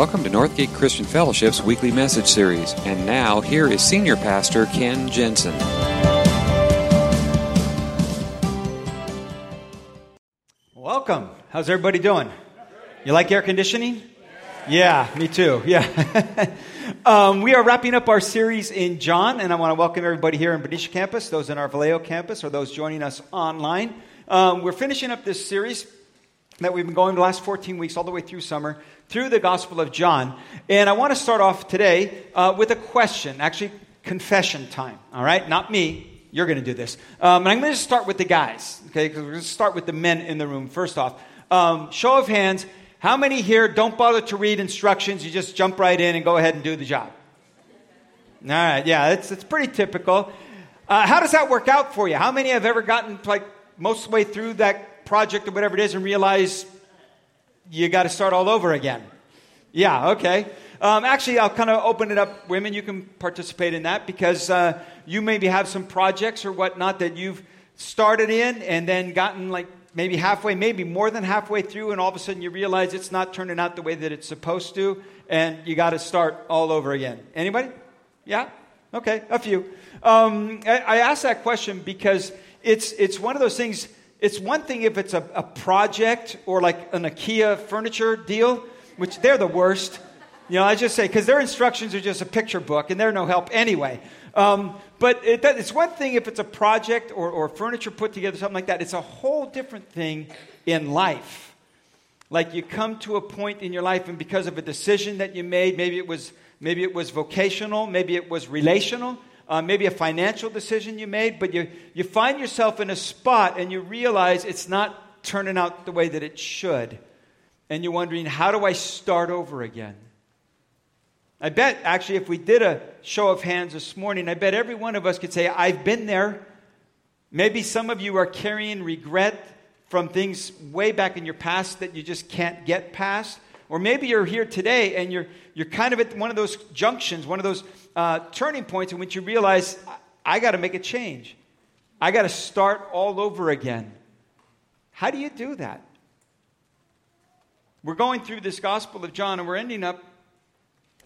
Welcome to Northgate Christian Fellowship's weekly message series. And now, here is Senior Pastor Ken Jensen. Welcome. How's everybody doing? You like air conditioning? Yeah, me too. Yeah. um, we are wrapping up our series in John, and I want to welcome everybody here in Benicia campus, those in our Vallejo campus, or those joining us online. Um, we're finishing up this series that we've been going the last 14 weeks, all the way through summer, through the Gospel of John. And I want to start off today uh, with a question, actually, confession time, all right? Not me. You're going to do this. Um, and I'm going to start with the guys, okay? Because we're going to start with the men in the room first off. Um, show of hands. How many here don't bother to read instructions? You just jump right in and go ahead and do the job. All right, yeah, it's, it's pretty typical. Uh, how does that work out for you? How many have ever gotten like most of the way through that project or whatever it is and realize you got to start all over again? Yeah, okay. Um, actually, I'll kind of open it up. Women, you can participate in that because uh, you maybe have some projects or whatnot that you've started in and then gotten like maybe halfway, maybe more than halfway through, and all of a sudden you realize it's not turning out the way that it's supposed to, and you got to start all over again. Anybody? Yeah? Okay, a few. Um, I, I asked that question because it's, it's one of those things. It's one thing if it's a, a project or like an IKEA furniture deal, which they're the worst. You know, I just say, because their instructions are just a picture book and they're no help anyway. Um, but it, it's one thing if it's a project or, or furniture put together, something like that. It's a whole different thing in life. Like you come to a point in your life, and because of a decision that you made, maybe it was, maybe it was vocational, maybe it was relational, uh, maybe a financial decision you made, but you, you find yourself in a spot and you realize it's not turning out the way that it should. And you're wondering, how do I start over again? I bet, actually, if we did a show of hands this morning, I bet every one of us could say, I've been there. Maybe some of you are carrying regret from things way back in your past that you just can't get past. Or maybe you're here today and you're, you're kind of at one of those junctions, one of those uh, turning points in which you realize, I, got to make a change. I got to start all over again. How do you do that? We're going through this Gospel of John and we're ending up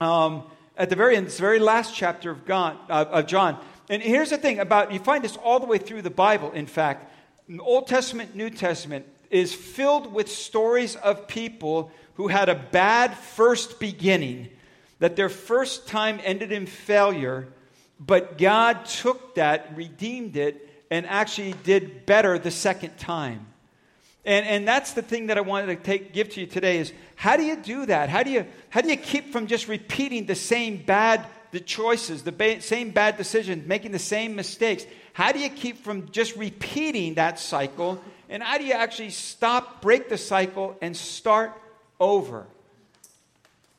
um, at the very end, this very last chapter of, God, uh, of John. And here's the thing about you find this all the way through the Bible, in fact. Old Testament, New Testament is filled with stories of people who had a bad first beginning, that their first time ended in failure, but God took that, redeemed it, and actually did better the second time. And, and that's the thing that I wanted to take, give to you today is how do you do that? How do you, how do you keep from just repeating the same bad the choices, the ba- same bad decisions, making the same mistakes? How do you keep from just repeating that cycle? And how do you actually stop, break the cycle, and start over?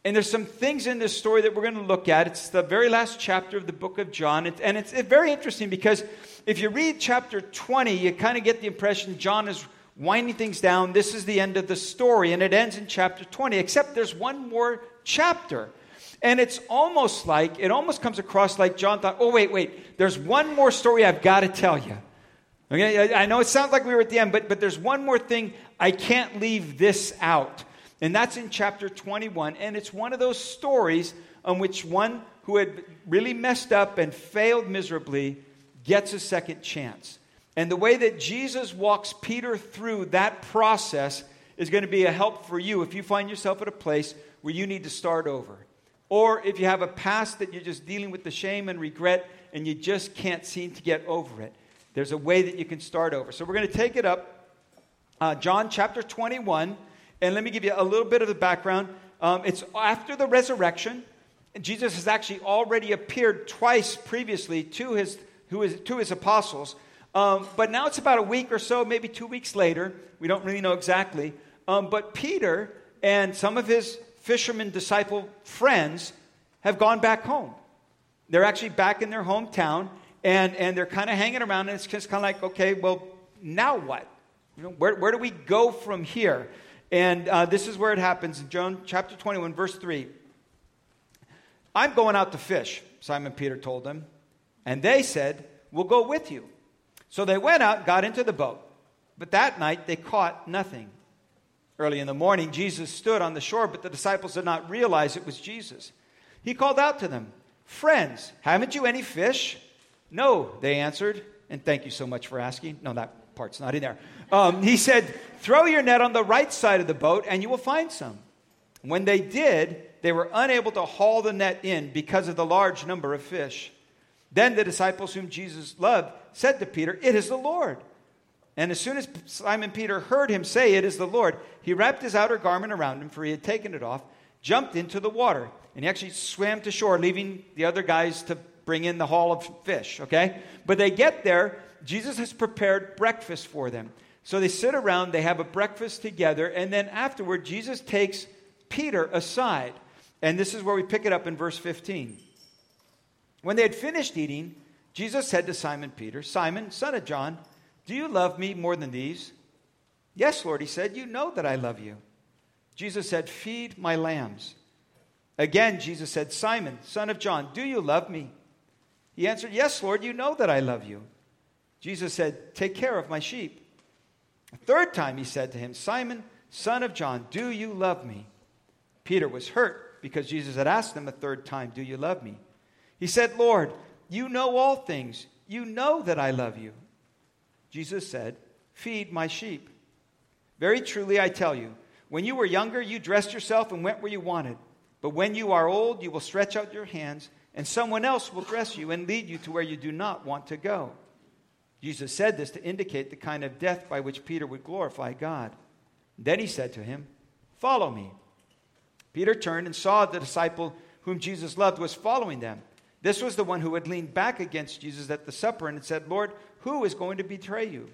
And there's some things in this story that we're going to look at. It's the very last chapter of the book of John. and it's very interesting because if you read chapter 20, you kind of get the impression John is winding things down. This is the end of the story, and it ends in chapter 20, except there's one more chapter. And it's almost like, it almost comes across like John thought, oh, wait, wait, there's one more story I've got to tell you. Okay, I know it sounds like we were at the end, but, but there's one more thing. I can't leave this out. And that's in chapter 21. And it's one of those stories on which one who had really messed up and failed miserably gets a second chance. And the way that Jesus walks Peter through that process is going to be a help for you if you find yourself at a place where you need to start over. Or if you have a past that you're just dealing with the shame and regret and you just can't seem to get over it. There's a way that you can start over. So we're going to take it up, uh, John chapter 21, and let me give you a little bit of the background. Um, it's after the resurrection. Jesus has actually already appeared twice previously to his, who is, to his apostles. Um, but now it's about a week or so, maybe two weeks later. We don't really know exactly. Um, but Peter and some of his fisherman disciple friends have gone back home. They're actually back in their hometown and, and they're kind of hanging around, and it's just kind of like, okay, well, now what? You know, where, where do we go from here? And uh, this is where it happens in John chapter 21, verse 3. I'm going out to fish, Simon Peter told them. And they said, We'll go with you. So they went out, got into the boat. But that night they caught nothing. Early in the morning, Jesus stood on the shore, but the disciples did not realize it was Jesus. He called out to them, Friends, haven't you any fish? No, they answered. And thank you so much for asking. No, that part's not in there. Um, he said, Throw your net on the right side of the boat, and you will find some. When they did, they were unable to haul the net in because of the large number of fish. Then the disciples whom Jesus loved said to Peter, It is the Lord. And as soon as Simon Peter heard him say, It is the Lord, he wrapped his outer garment around him, for he had taken it off, jumped into the water, and he actually swam to shore, leaving the other guys to bring in the haul of fish, okay? But they get there, Jesus has prepared breakfast for them. So they sit around, they have a breakfast together, and then afterward, Jesus takes Peter aside. And this is where we pick it up in verse 15. When they had finished eating, Jesus said to Simon Peter, Simon, son of John, do you love me more than these? Yes, Lord, he said, You know that I love you. Jesus said, Feed my lambs. Again, Jesus said, Simon, son of John, do you love me? He answered, Yes, Lord, you know that I love you. Jesus said, Take care of my sheep. A third time he said to him, Simon, son of John, do you love me? Peter was hurt because Jesus had asked him a third time, Do you love me? He said, Lord, you know all things. You know that I love you. Jesus said, Feed my sheep. Very truly, I tell you, when you were younger, you dressed yourself and went where you wanted. But when you are old, you will stretch out your hands, and someone else will dress you and lead you to where you do not want to go. Jesus said this to indicate the kind of death by which Peter would glorify God. Then he said to him, Follow me. Peter turned and saw the disciple whom Jesus loved was following them. This was the one who had leaned back against Jesus at the supper and had said, Lord, who is going to betray you?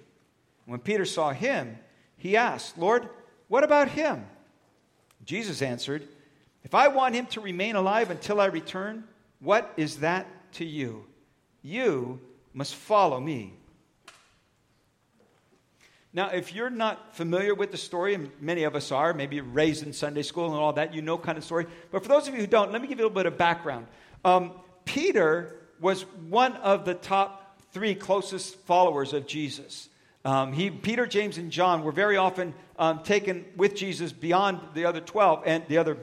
When Peter saw him, he asked, Lord, what about him? Jesus answered, If I want him to remain alive until I return, what is that to you? You must follow me. Now, if you're not familiar with the story, and many of us are, maybe raised in Sunday school and all that, you know kind of story. But for those of you who don't, let me give you a little bit of background. Um, Peter was one of the top three closest followers of Jesus. Um, he, Peter, James, and John were very often um, taken with Jesus beyond the other 12 and the other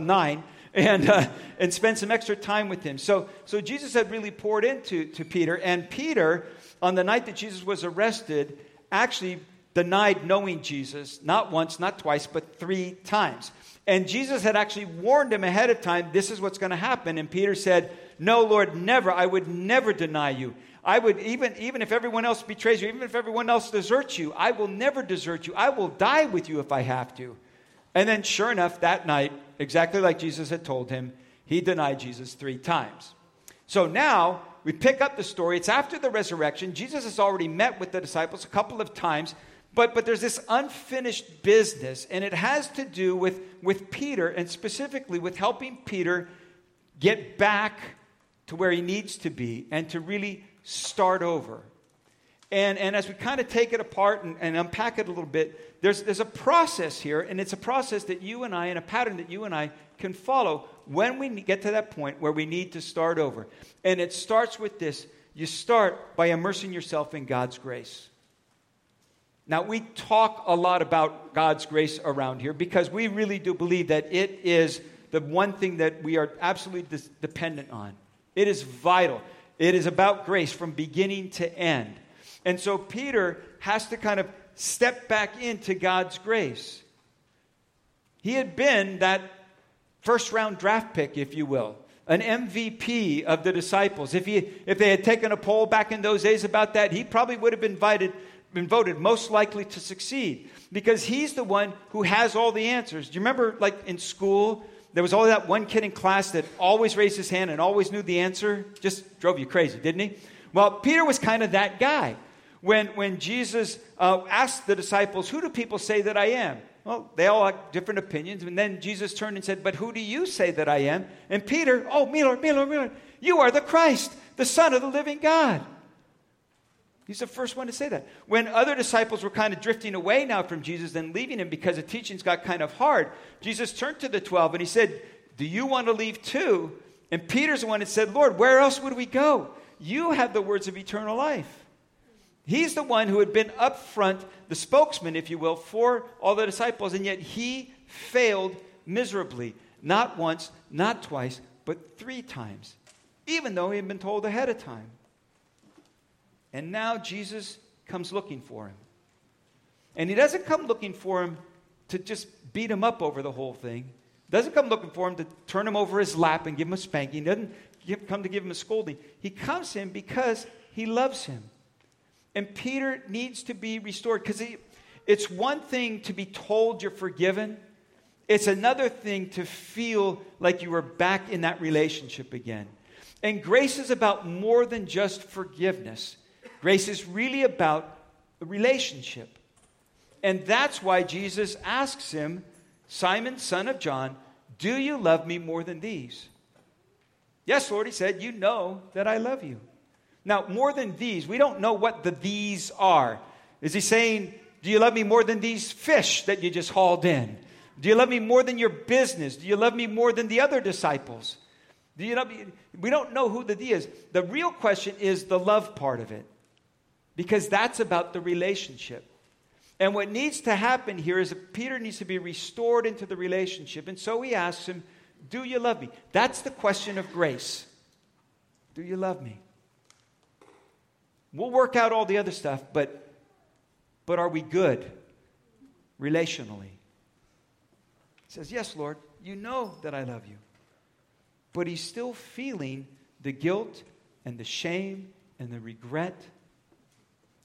nine and, uh, and spent some extra time with him. So, so Jesus had really poured into to Peter, and Peter on the night that Jesus was arrested, actually denied knowing Jesus, not once, not twice, but three times. And Jesus had actually warned him ahead of time, this is what's going to happen. And Peter said, No, Lord, never. I would never deny you. I would, even, even if everyone else betrays you, even if everyone else deserts you, I will never desert you. I will die with you if I have to. And then, sure enough, that night, exactly like Jesus had told him, he denied Jesus three times. So now we pick up the story. It's after the resurrection. Jesus has already met with the disciples a couple of times, but, but there's this unfinished business, and it has to do with, with Peter, and specifically with helping Peter get back to where he needs to be and to really start over. And, and as we kind of take it apart and, and unpack it a little bit, there's, there's a process here, and it's a process that you and I, and a pattern that you and I can follow when we get to that point where we need to start over. And it starts with this you start by immersing yourself in God's grace. Now, we talk a lot about God's grace around here because we really do believe that it is the one thing that we are absolutely dependent on. It is vital. It is about grace from beginning to end. And so Peter has to kind of step back into God's grace. He had been that first round draft pick, if you will, an MVP of the disciples. If, he, if they had taken a poll back in those days about that, he probably would have been, invited, been voted most likely to succeed because he's the one who has all the answers. Do you remember, like in school, there was always that one kid in class that always raised his hand and always knew the answer? Just drove you crazy, didn't he? Well, Peter was kind of that guy. When, when Jesus uh, asked the disciples, Who do people say that I am? Well, they all had different opinions. And then Jesus turned and said, But who do you say that I am? And Peter, Oh, me, Lord, me, Lord, me, Lord, you are the Christ, the Son of the living God. He's the first one to say that. When other disciples were kind of drifting away now from Jesus and leaving him because the teachings got kind of hard, Jesus turned to the 12 and he said, Do you want to leave too? And Peter's the one that said, Lord, where else would we go? You have the words of eternal life. He's the one who had been up front, the spokesman, if you will, for all the disciples, and yet he failed miserably. Not once, not twice, but three times, even though he had been told ahead of time. And now Jesus comes looking for him. And he doesn't come looking for him to just beat him up over the whole thing. Doesn't come looking for him to turn him over his lap and give him a spanking. He doesn't come to give him a scolding. He comes to him because he loves him. And Peter needs to be restored because it's one thing to be told you're forgiven, it's another thing to feel like you are back in that relationship again. And grace is about more than just forgiveness, grace is really about a relationship. And that's why Jesus asks him, Simon, son of John, do you love me more than these? Yes, Lord, he said, You know that I love you. Now, more than these, we don't know what the these are. Is he saying, Do you love me more than these fish that you just hauled in? Do you love me more than your business? Do you love me more than the other disciples? Do you love me? We don't know who the thee is. The real question is the love part of it, because that's about the relationship. And what needs to happen here is that Peter needs to be restored into the relationship. And so he asks him, Do you love me? That's the question of grace. Do you love me? We'll work out all the other stuff, but, but are we good relationally? He says, Yes, Lord, you know that I love you. But he's still feeling the guilt and the shame and the regret.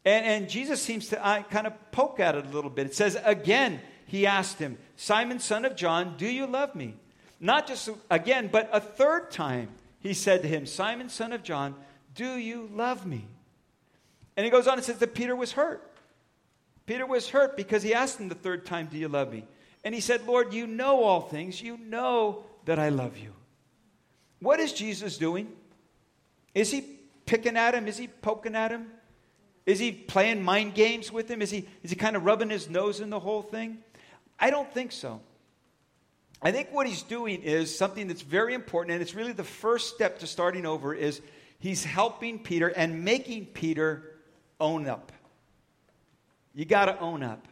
And, and Jesus seems to uh, kind of poke at it a little bit. It says, Again, he asked him, Simon, son of John, do you love me? Not just again, but a third time he said to him, Simon, son of John, do you love me? And he goes on and says that Peter was hurt. Peter was hurt because he asked him the third time, Do you love me? And he said, Lord, you know all things. You know that I love you. What is Jesus doing? Is he picking at him? Is he poking at him? Is he playing mind games with him? Is he, is he kind of rubbing his nose in the whole thing? I don't think so. I think what he's doing is something that's very important, and it's really the first step to starting over is he's helping Peter and making Peter own up. You got to own up.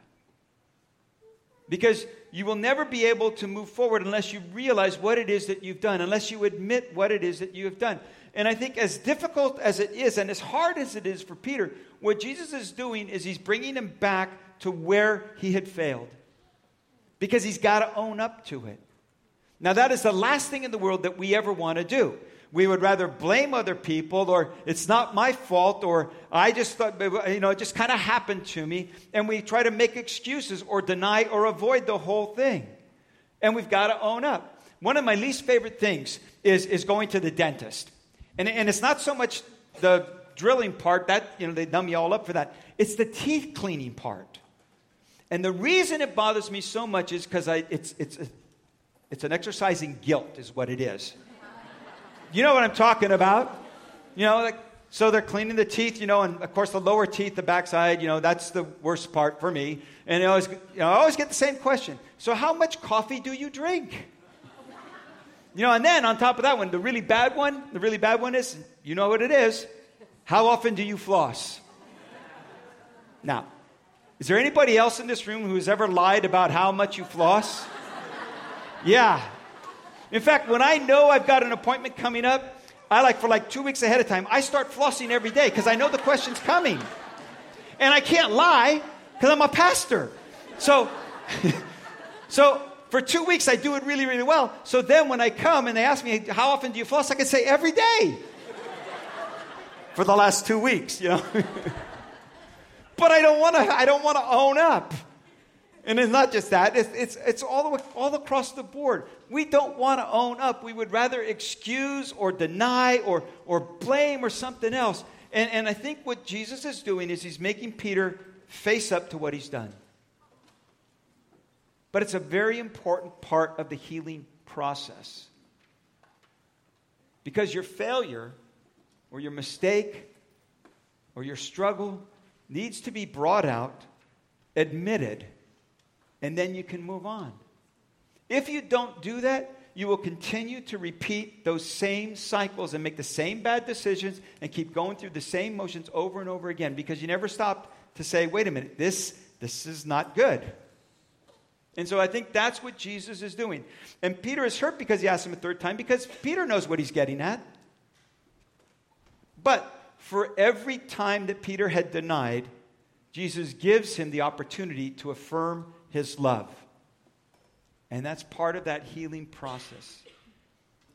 Because you will never be able to move forward unless you realize what it is that you've done, unless you admit what it is that you have done. And I think, as difficult as it is, and as hard as it is for Peter, what Jesus is doing is he's bringing him back to where he had failed. Because he's got to own up to it. Now, that is the last thing in the world that we ever want to do we would rather blame other people or it's not my fault or I just thought, you know, it just kind of happened to me. And we try to make excuses or deny or avoid the whole thing. And we've got to own up. One of my least favorite things is, is going to the dentist. And, and it's not so much the drilling part, that, you know, they dumb you all up for that. It's the teeth cleaning part. And the reason it bothers me so much is because it's, it's, it's an exercise in guilt, is what it is. You know what I'm talking about? You know, like, so they're cleaning the teeth, you know, and of course the lower teeth, the backside, you know, that's the worst part for me. And I always, you know, I always get the same question. So how much coffee do you drink? You know, and then on top of that one, the really bad one, the really bad one is, you know what it is. How often do you floss? Now, is there anybody else in this room who's ever lied about how much you floss? Yeah, in fact, when I know I've got an appointment coming up, I like for like two weeks ahead of time, I start flossing every day because I know the question's coming. And I can't lie because I'm a pastor. So, so for two weeks, I do it really, really well. So then when I come and they ask me, how often do you floss? I can say every day for the last two weeks, you know. but I don't want to, I don't want to own up. And it's not just that, it's, it's, it's all, the, way, all across the board. We don't want to own up. We would rather excuse or deny or, or blame or something else. And, and I think what Jesus is doing is he's making Peter face up to what he's done. But it's a very important part of the healing process. Because your failure or your mistake or your struggle needs to be brought out, admitted, and then you can move on. If you don't do that, you will continue to repeat those same cycles and make the same bad decisions and keep going through the same motions over and over again because you never stopped to say, wait a minute, this, this is not good. And so I think that's what Jesus is doing. And Peter is hurt because he asked him a third time because Peter knows what he's getting at. But for every time that Peter had denied, Jesus gives him the opportunity to affirm his love. And that's part of that healing process.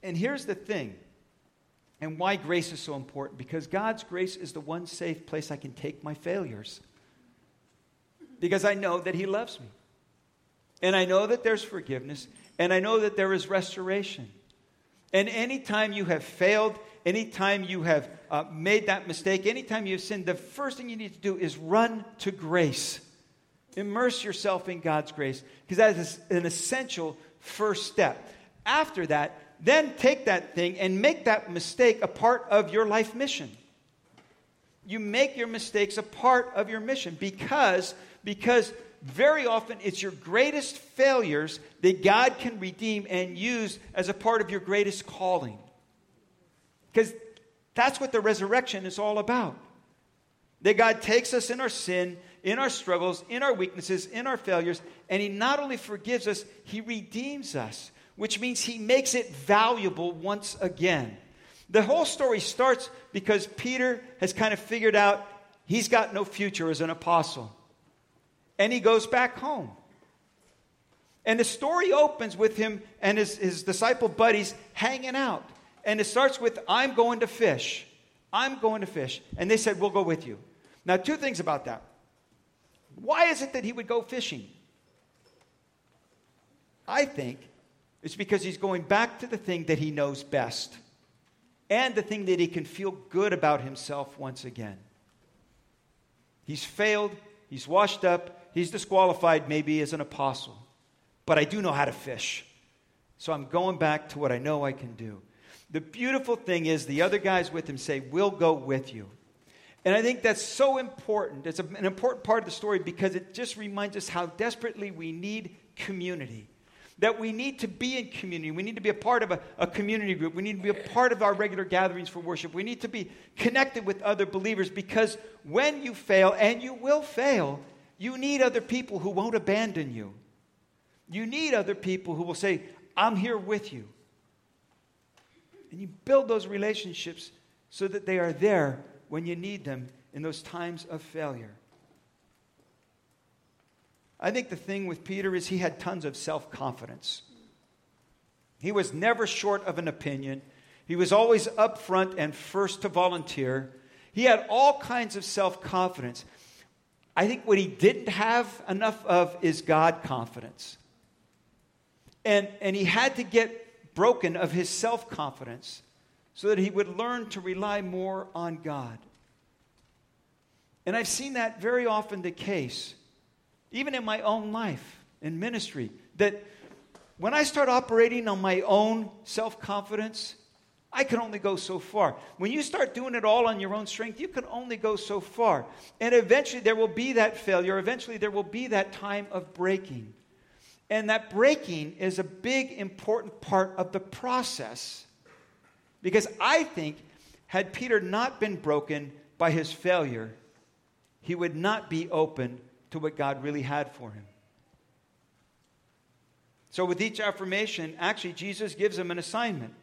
And here's the thing, and why grace is so important because God's grace is the one safe place I can take my failures. Because I know that He loves me. And I know that there's forgiveness. And I know that there is restoration. And anytime you have failed, anytime you have uh, made that mistake, anytime you have sinned, the first thing you need to do is run to grace. Immerse yourself in God's grace because that is an essential first step. After that, then take that thing and make that mistake a part of your life mission. You make your mistakes a part of your mission because, because very often it's your greatest failures that God can redeem and use as a part of your greatest calling. Because that's what the resurrection is all about. That God takes us in our sin in our struggles, in our weaknesses, in our failures, and He not only forgives us, He redeems us, which means He makes it valuable once again. The whole story starts because Peter has kind of figured out he's got no future as an apostle. And he goes back home. And the story opens with him and his, his disciple buddies hanging out. And it starts with, I'm going to fish. I'm going to fish. And they said, We'll go with you. Now, two things about that. Why is it that he would go fishing? I think it's because he's going back to the thing that he knows best and the thing that he can feel good about himself once again. He's failed, he's washed up, he's disqualified maybe as an apostle, but I do know how to fish. So I'm going back to what I know I can do. The beautiful thing is, the other guys with him say, We'll go with you. And I think that's so important. It's an important part of the story because it just reminds us how desperately we need community. That we need to be in community. We need to be a part of a, a, community group. We need to be a part of our regular gatherings for worship. We need to be connected with other believers because when you fail, and you will fail, you need other people who won't abandon you. You need other people who will say, I'm here with you. And you build those relationships so that they are there when you need them in those times of failure. I think the thing with Peter is he had tons of self confidence. He was never short of an opinion. He was always up front and first to volunteer. He had all kinds of self confidence. I think what he didn't have enough of is God confidence. And, and he had to get broken of his self confidence so that he would learn to rely more on God. And I've seen that very often the case, even in my own life, in ministry, that when I start operating on my own self confidence, I can only go so far. When you start doing it all on your own strength, you can only go so far. And eventually there will be that failure. Eventually there will be that time of breaking. And that breaking is a big, important part of the process because I think, had Peter not been broken by his failure, he would not be open to what God really had for him. So, with each affirmation, actually, Jesus gives him an assignment.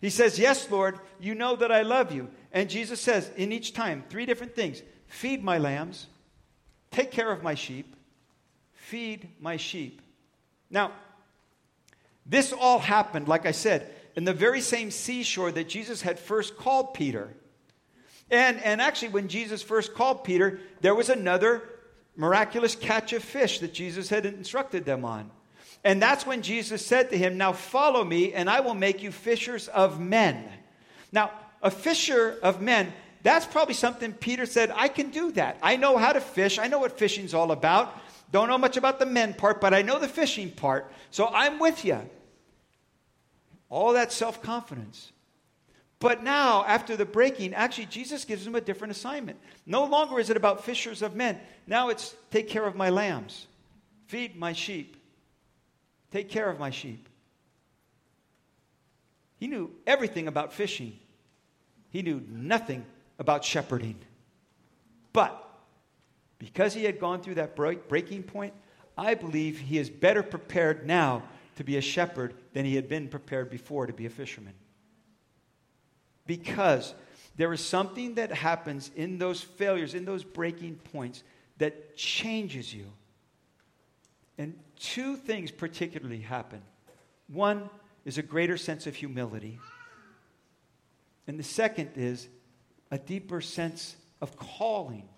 He says, Yes, Lord, you know that I love you. And Jesus says, in each time, three different things feed my lambs, take care of my sheep, feed my sheep. Now, this all happened, like I said, in the very same seashore that Jesus had first called Peter. And, and actually, when Jesus first called Peter, there was another miraculous catch of fish that Jesus had instructed them on. And that's when Jesus said to him, Now follow me, and I will make you fishers of men. Now, a fisher of men, that's probably something Peter said, I can do that. I know how to fish, I know what fishing's all about. Don't know much about the men part, but I know the fishing part. So I'm with you. All that self confidence. But now, after the breaking, actually, Jesus gives him a different assignment. No longer is it about fishers of men. Now it's take care of my lambs, feed my sheep, take care of my sheep. He knew everything about fishing, he knew nothing about shepherding. But because he had gone through that break, breaking point, I believe he is better prepared now to be a shepherd than he had been prepared before to be a fisherman. Because there is something that happens in those failures, in those breaking points, that changes you. And two things particularly happen. One is a greater sense of humility, and the second is a deeper sense of calling.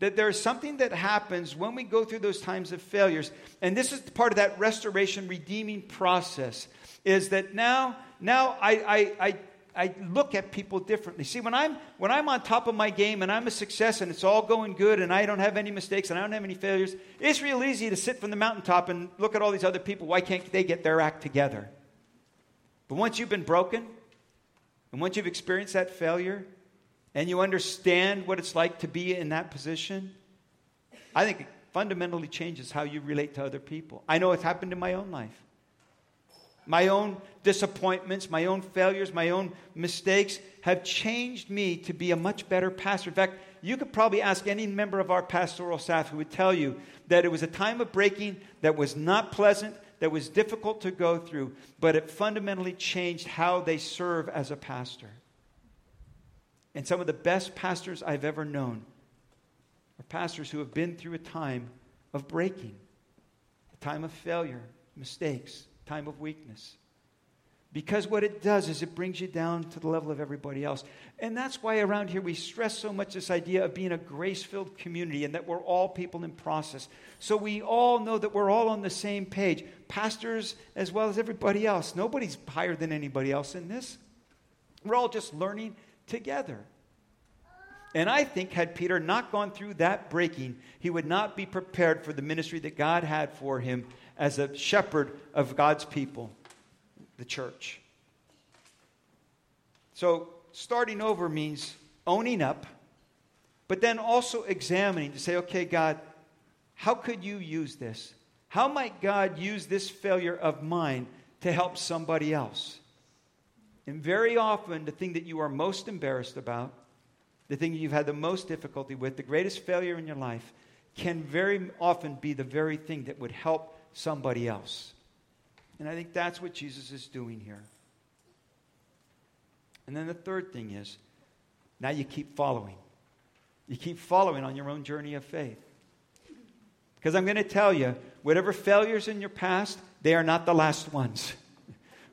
That there's something that happens when we go through those times of failures, and this is part of that restoration, redeeming process, is that now, now I, I, I I look at people differently. See, when I'm, when I'm on top of my game and I'm a success and it's all going good and I don't have any mistakes and I don't have any failures, it's real easy to sit from the mountaintop and look at all these other people. Why can't they get their act together? But once you've been broken and once you've experienced that failure and you understand what it's like to be in that position, I think it fundamentally changes how you relate to other people. I know it's happened in my own life my own disappointments, my own failures, my own mistakes have changed me to be a much better pastor. In fact, you could probably ask any member of our pastoral staff who would tell you that it was a time of breaking that was not pleasant, that was difficult to go through, but it fundamentally changed how they serve as a pastor. And some of the best pastors I've ever known are pastors who have been through a time of breaking, a time of failure, mistakes time of weakness. Because what it does is it brings you down to the level of everybody else. And that's why around here we stress so much this idea of being a grace filled community and that we're all people in process. So we all know that we're all on the same page, pastors as well as everybody else. Nobody's higher than anybody else in this. We're all just learning together. And I think, had Peter not gone through that breaking, he would not be prepared for the ministry that God had for him as a shepherd of God's people, the church. So, starting over means owning up, but then also examining to say, okay, God, how could you use this? How might God use this failure of mine to help somebody else? And very often, the thing that you are most embarrassed about, the thing you've had the most difficulty with, the greatest failure in your life, can very often be the very thing that would help somebody else. And I think that's what Jesus is doing here. And then the third thing is now you keep following. You keep following on your own journey of faith. Because I'm going to tell you, whatever failures in your past, they are not the last ones.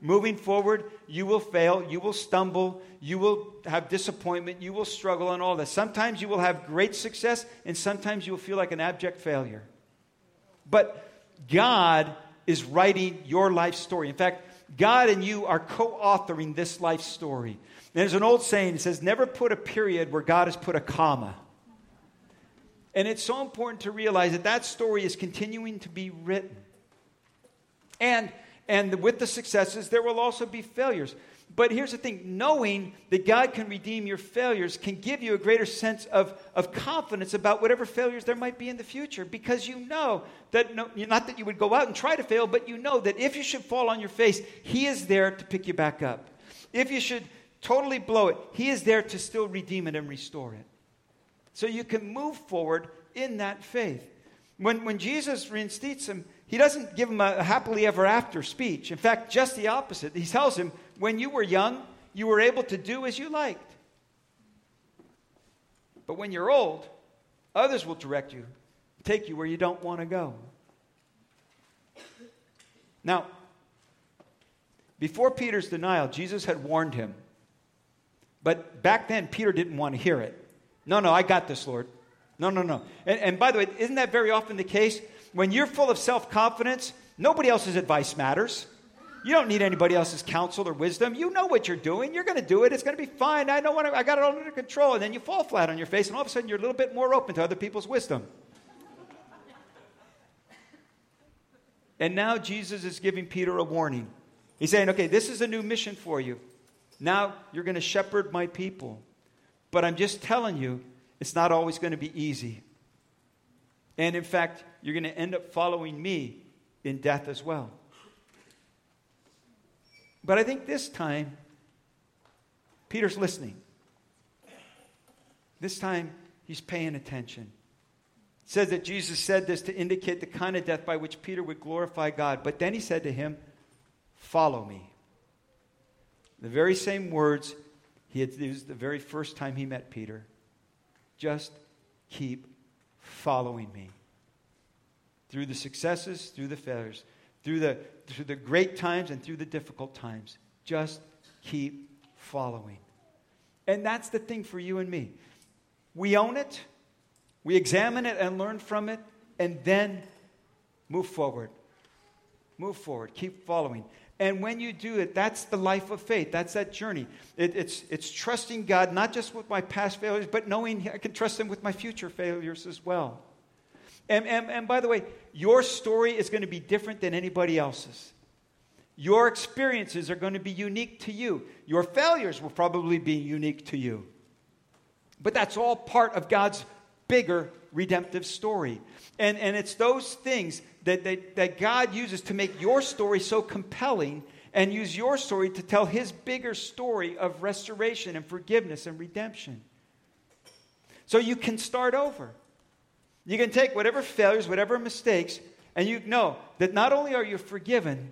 Moving forward, you will fail, you will stumble, you will have disappointment, you will struggle, and all that. Sometimes you will have great success, and sometimes you will feel like an abject failure. But God is writing your life story. In fact, God and you are co authoring this life story. There's an old saying, it says, never put a period where God has put a comma. And it's so important to realize that that story is continuing to be written. And, and with the successes, there will also be failures. But here's the thing knowing that God can redeem your failures can give you a greater sense of, of confidence about whatever failures there might be in the future because you know that, no, not that you would go out and try to fail, but you know that if you should fall on your face, He is there to pick you back up. If you should totally blow it, He is there to still redeem it and restore it. So you can move forward in that faith. When, when Jesus reinstates him, he doesn't give him a happily ever after speech. In fact, just the opposite. He tells him, when you were young, you were able to do as you liked. But when you're old, others will direct you, take you where you don't want to go. Now, before Peter's denial, Jesus had warned him. But back then, Peter didn't want to hear it. No, no, I got this, Lord. No, no, no. And, and by the way, isn't that very often the case? When you're full of self confidence, nobody else's advice matters. You don't need anybody else's counsel or wisdom. You know what you're doing. You're going to do it. It's going to be fine. I know what I, I got it all under control. And then you fall flat on your face, and all of a sudden you're a little bit more open to other people's wisdom. and now Jesus is giving Peter a warning. He's saying, okay, this is a new mission for you. Now you're going to shepherd my people. But I'm just telling you, it's not always going to be easy. And in fact, you're going to end up following me in death as well. But I think this time, Peter's listening. This time, he's paying attention. It says that Jesus said this to indicate the kind of death by which Peter would glorify God. But then he said to him, Follow me. The very same words he had used the very first time he met Peter. Just keep following me. Through the successes, through the failures, through the, through the great times and through the difficult times. Just keep following. And that's the thing for you and me. We own it, we examine it and learn from it, and then move forward. Move forward. Keep following. And when you do it, that's the life of faith. That's that journey. It, it's, it's trusting God, not just with my past failures, but knowing I can trust Him with my future failures as well. And, and, and by the way, your story is going to be different than anybody else's. Your experiences are going to be unique to you. Your failures will probably be unique to you. But that's all part of God's bigger redemptive story. And, and it's those things that, that, that God uses to make your story so compelling and use your story to tell his bigger story of restoration and forgiveness and redemption. So you can start over. You can take whatever failures, whatever mistakes, and you know that not only are you forgiven,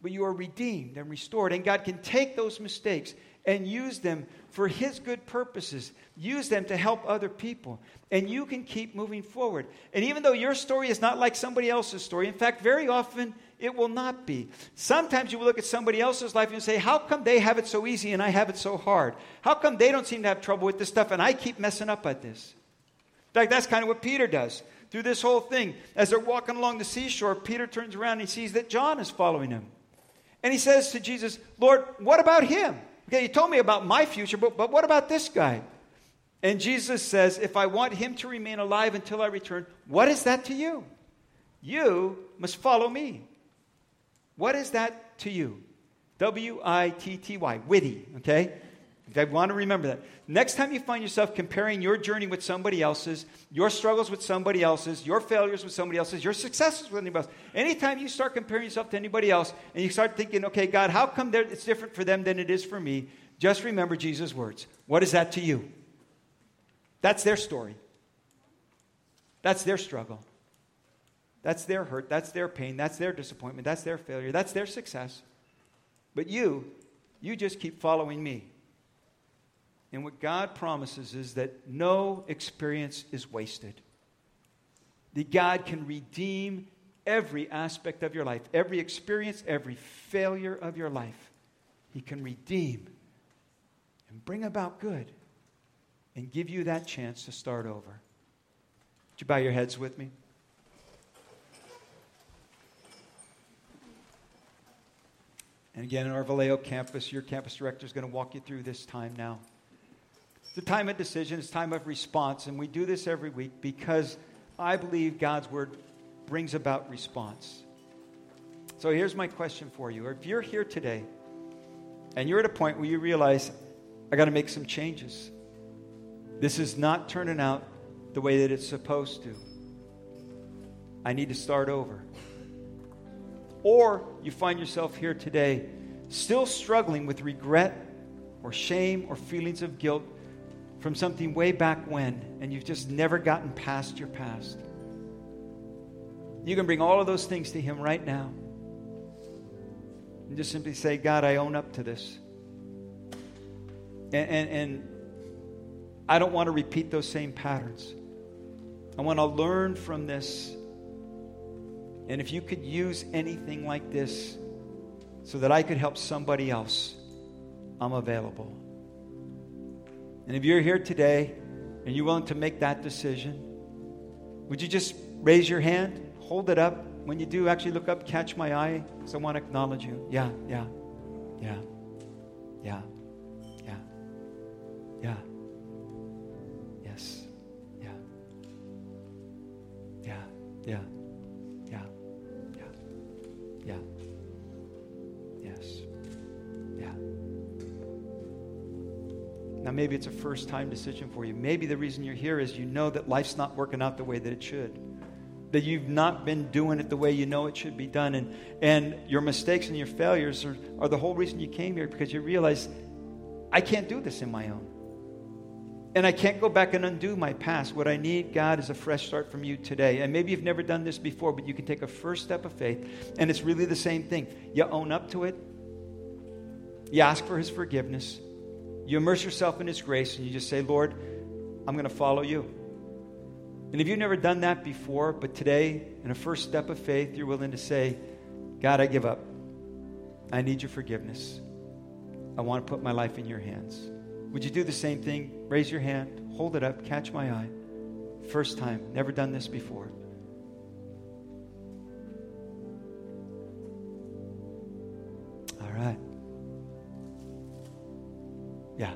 but you are redeemed and restored. And God can take those mistakes and use them for His good purposes. Use them to help other people. And you can keep moving forward. And even though your story is not like somebody else's story, in fact, very often it will not be. Sometimes you will look at somebody else's life and say, How come they have it so easy and I have it so hard? How come they don't seem to have trouble with this stuff and I keep messing up at this? In fact, that's kind of what Peter does. Through this whole thing, as they're walking along the seashore, Peter turns around and he sees that John is following him. And he says to Jesus, Lord, what about him? Okay, you told me about my future, but, but what about this guy? And Jesus says, If I want him to remain alive until I return, what is that to you? You must follow me. What is that to you? W I T T Y, witty, okay? I want to remember that. Next time you find yourself comparing your journey with somebody else's, your struggles with somebody else's, your failures with somebody else's, your successes with anybody else, anytime you start comparing yourself to anybody else and you start thinking, okay, God, how come it's different for them than it is for me? Just remember Jesus' words. What is that to you? That's their story. That's their struggle. That's their hurt. That's their pain. That's their disappointment. That's their failure. That's their success. But you, you just keep following me. And what God promises is that no experience is wasted. That God can redeem every aspect of your life, every experience, every failure of your life. He can redeem and bring about good and give you that chance to start over. Would you bow your heads with me? And again, in our Vallejo campus, your campus director is going to walk you through this time now. It's a time of decision, it's a time of response, and we do this every week because I believe God's word brings about response. So here's my question for you. If you're here today and you're at a point where you realize, I got to make some changes, this is not turning out the way that it's supposed to. I need to start over. Or you find yourself here today still struggling with regret or shame or feelings of guilt from something way back when, and you've just never gotten past your past. You can bring all of those things to Him right now. And just simply say, God, I own up to this. And, and, and I don't want to repeat those same patterns. I want to learn from this. And if you could use anything like this so that I could help somebody else, I'm available. And if you're here today and you're willing to make that decision, would you just raise your hand, hold it up? When you do, actually look up, catch my eye, because I want to acknowledge you. Yeah, yeah, yeah, yeah, yeah, yeah. Yes, yeah, yeah, yeah, yeah, maybe it's a first time decision for you. Maybe the reason you're here is you know that life's not working out the way that it should. that you've not been doing it the way you know it should be done. And, and your mistakes and your failures are, are the whole reason you came here because you realize I can't do this in my own. And I can't go back and undo my past. What I need, God, is a fresh start from you today. And maybe you've never done this before, but you can take a first step of faith. And it's really the same thing. You own up to it, you ask for His forgiveness, you immerse yourself in His grace, and you just say, Lord, I'm going to follow you. And if you've never done that before, but today, in a first step of faith, you're willing to say, God, I give up. I need your forgiveness. I want to put my life in your hands. Would you do the same thing? Raise your hand, hold it up, catch my eye. First time, never done this before. All right. Yeah.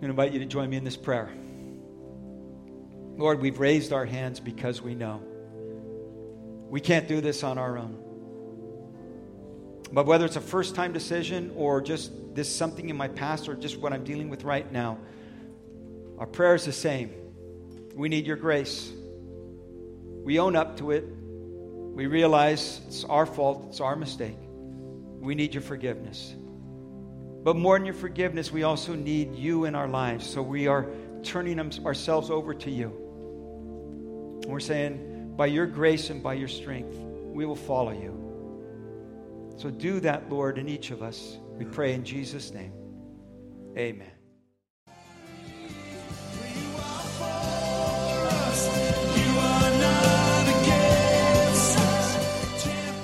I'm going to invite you to join me in this prayer. Lord, we've raised our hands because we know we can't do this on our own. But whether it's a first time decision or just this something in my past or just what I'm dealing with right now, our prayer is the same. We need your grace. We own up to it. We realize it's our fault, it's our mistake. We need your forgiveness. But more than your forgiveness, we also need you in our lives. So we are turning ourselves over to you. And we're saying, by your grace and by your strength, we will follow you. So do that, Lord, in each of us. We pray in Jesus' name. Amen.